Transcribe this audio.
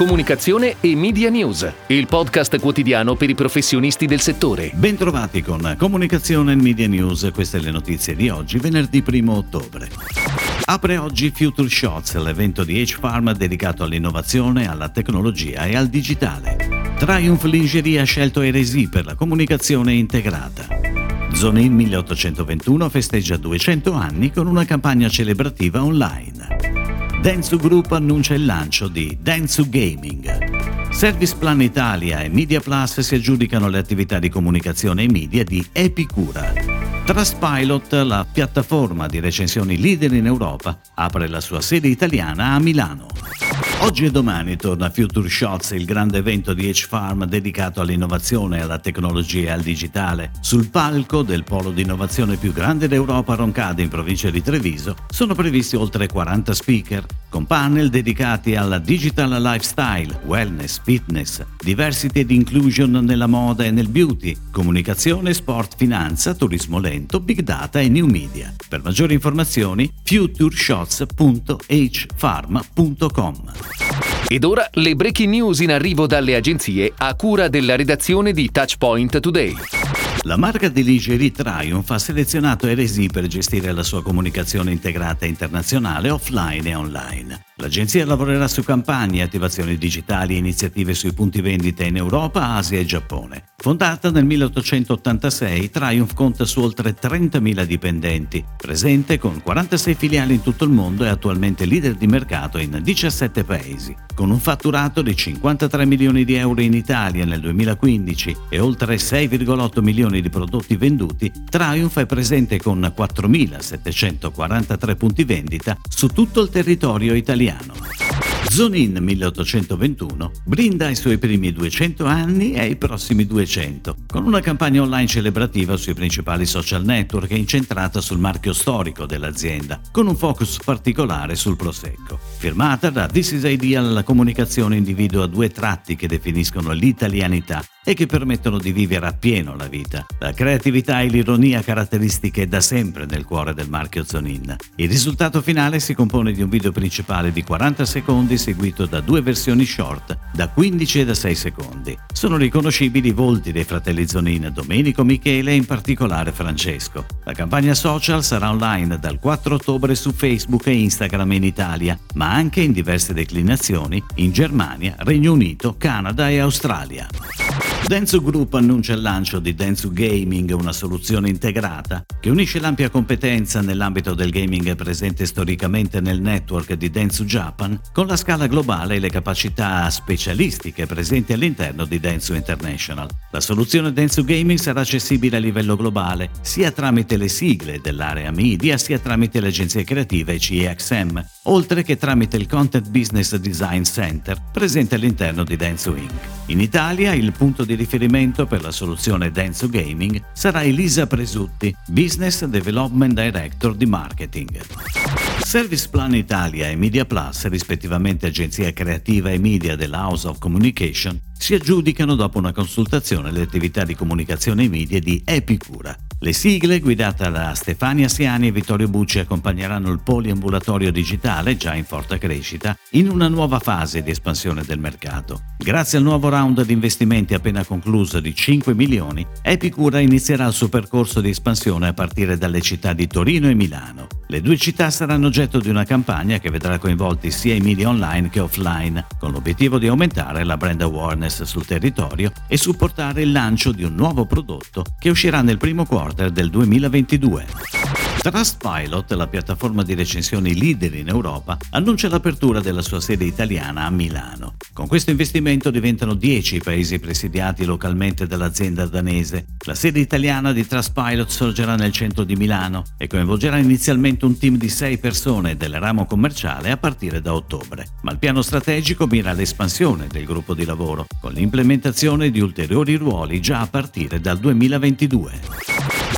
Comunicazione e Media News, il podcast quotidiano per i professionisti del settore. Bentrovati con Comunicazione e Media News, queste le notizie di oggi, venerdì 1 ottobre. Apre oggi Future Shots, l'evento di H-Pharma dedicato all'innovazione, alla tecnologia e al digitale. Triumph Lingerie ha scelto Eresi per la comunicazione integrata. Zonin 1821 festeggia 200 anni con una campagna celebrativa online. Dentsu Group annuncia il lancio di Dentsu Gaming. Service Plan Italia e Media Plus si aggiudicano le attività di comunicazione e media di Epicura. Trustpilot, la piattaforma di recensioni leader in Europa, apre la sua sede italiana a Milano. Oggi e domani torna Future Shots, il grande evento di H-Farm dedicato all'innovazione, alla tecnologia e al digitale. Sul palco del polo di innovazione più grande d'Europa, Roncade, in provincia di Treviso, sono previsti oltre 40 speaker, con panel dedicati alla digital lifestyle, wellness, fitness, diversity ed inclusion nella moda e nel beauty, comunicazione, sport, finanza, turismo lento, big data e new media. Per maggiori informazioni futureshots.hfarma.com ed ora le breaking news in arrivo dalle agenzie a cura della redazione di Touchpoint Today. La marca di lingerie Triumph ha selezionato Eresi per gestire la sua comunicazione integrata internazionale offline e online. L'agenzia lavorerà su campagne, attivazioni digitali e iniziative sui punti vendita in Europa, Asia e Giappone. Fondata nel 1886, Triumph conta su oltre 30.000 dipendenti, presente con 46 filiali in tutto il mondo e attualmente leader di mercato in 17 paesi. Con un fatturato di 53 milioni di euro in Italia nel 2015 e oltre 6,8 milioni di prodotti venduti, Triumph è presente con 4.743 punti vendita su tutto il territorio italiano italiano. Zonin 1821 brinda ai suoi primi 200 anni e ai prossimi 200, con una campagna online celebrativa sui principali social network incentrata sul marchio storico dell'azienda, con un focus particolare sul Prosecco. Firmata da This is Ideal, la comunicazione individua due tratti che definiscono l'italianità e che permettono di vivere appieno la vita. La creatività e l'ironia caratteristiche da sempre nel cuore del marchio Zonin. Il risultato finale si compone di un video principale di 40 secondi seguito da due versioni short da 15 e da 6 secondi. Sono riconoscibili i volti dei fratelli Zonin, Domenico, Michele e in particolare Francesco. La campagna social sarà online dal 4 ottobre su Facebook e Instagram in Italia, ma anche in diverse declinazioni in Germania, Regno Unito, Canada e Australia. Dentsu Group annuncia il lancio di Dentsu Gaming, una soluzione integrata che unisce l'ampia competenza nell'ambito del gaming presente storicamente nel network di Dentsu Japan con la scala globale e le capacità specialistiche presenti all'interno di Dentsu International. La soluzione Dentsu Gaming sarà accessibile a livello globale sia tramite le sigle dell'area media sia tramite le agenzie creative CEXM, oltre che tramite il Content Business Design Center presente all'interno di Dentsu Inc. In Italia il punto di riferimento per la soluzione Denso Gaming sarà Elisa Presutti, Business Development Director di Marketing. Service Plan Italia e Media Plus, rispettivamente agenzia creativa e media della House of Communication, si aggiudicano dopo una consultazione le attività di comunicazione e media di Epicura. Le sigle, guidate da Stefania Siani e Vittorio Bucci, accompagneranno il poliambulatorio digitale, già in forte crescita, in una nuova fase di espansione del mercato. Grazie al nuovo round di investimenti appena concluso di 5 milioni, Epicura inizierà il suo percorso di espansione a partire dalle città di Torino e Milano. Le due città saranno oggetto di una campagna che vedrà coinvolti sia i media online che offline, con l'obiettivo di aumentare la brand awareness sul territorio e supportare il lancio di un nuovo prodotto che uscirà nel primo quarter del 2022. Trustpilot, la piattaforma di recensioni leader in Europa, annuncia l'apertura della sua sede italiana a Milano. Con questo investimento diventano 10 i paesi presidiati localmente dall'azienda danese. La sede italiana di Trustpilot sorgerà nel centro di Milano e coinvolgerà inizialmente un team di 6 persone del ramo commerciale a partire da ottobre. Ma il piano strategico mira all'espansione del gruppo di lavoro, con l'implementazione di ulteriori ruoli già a partire dal 2022.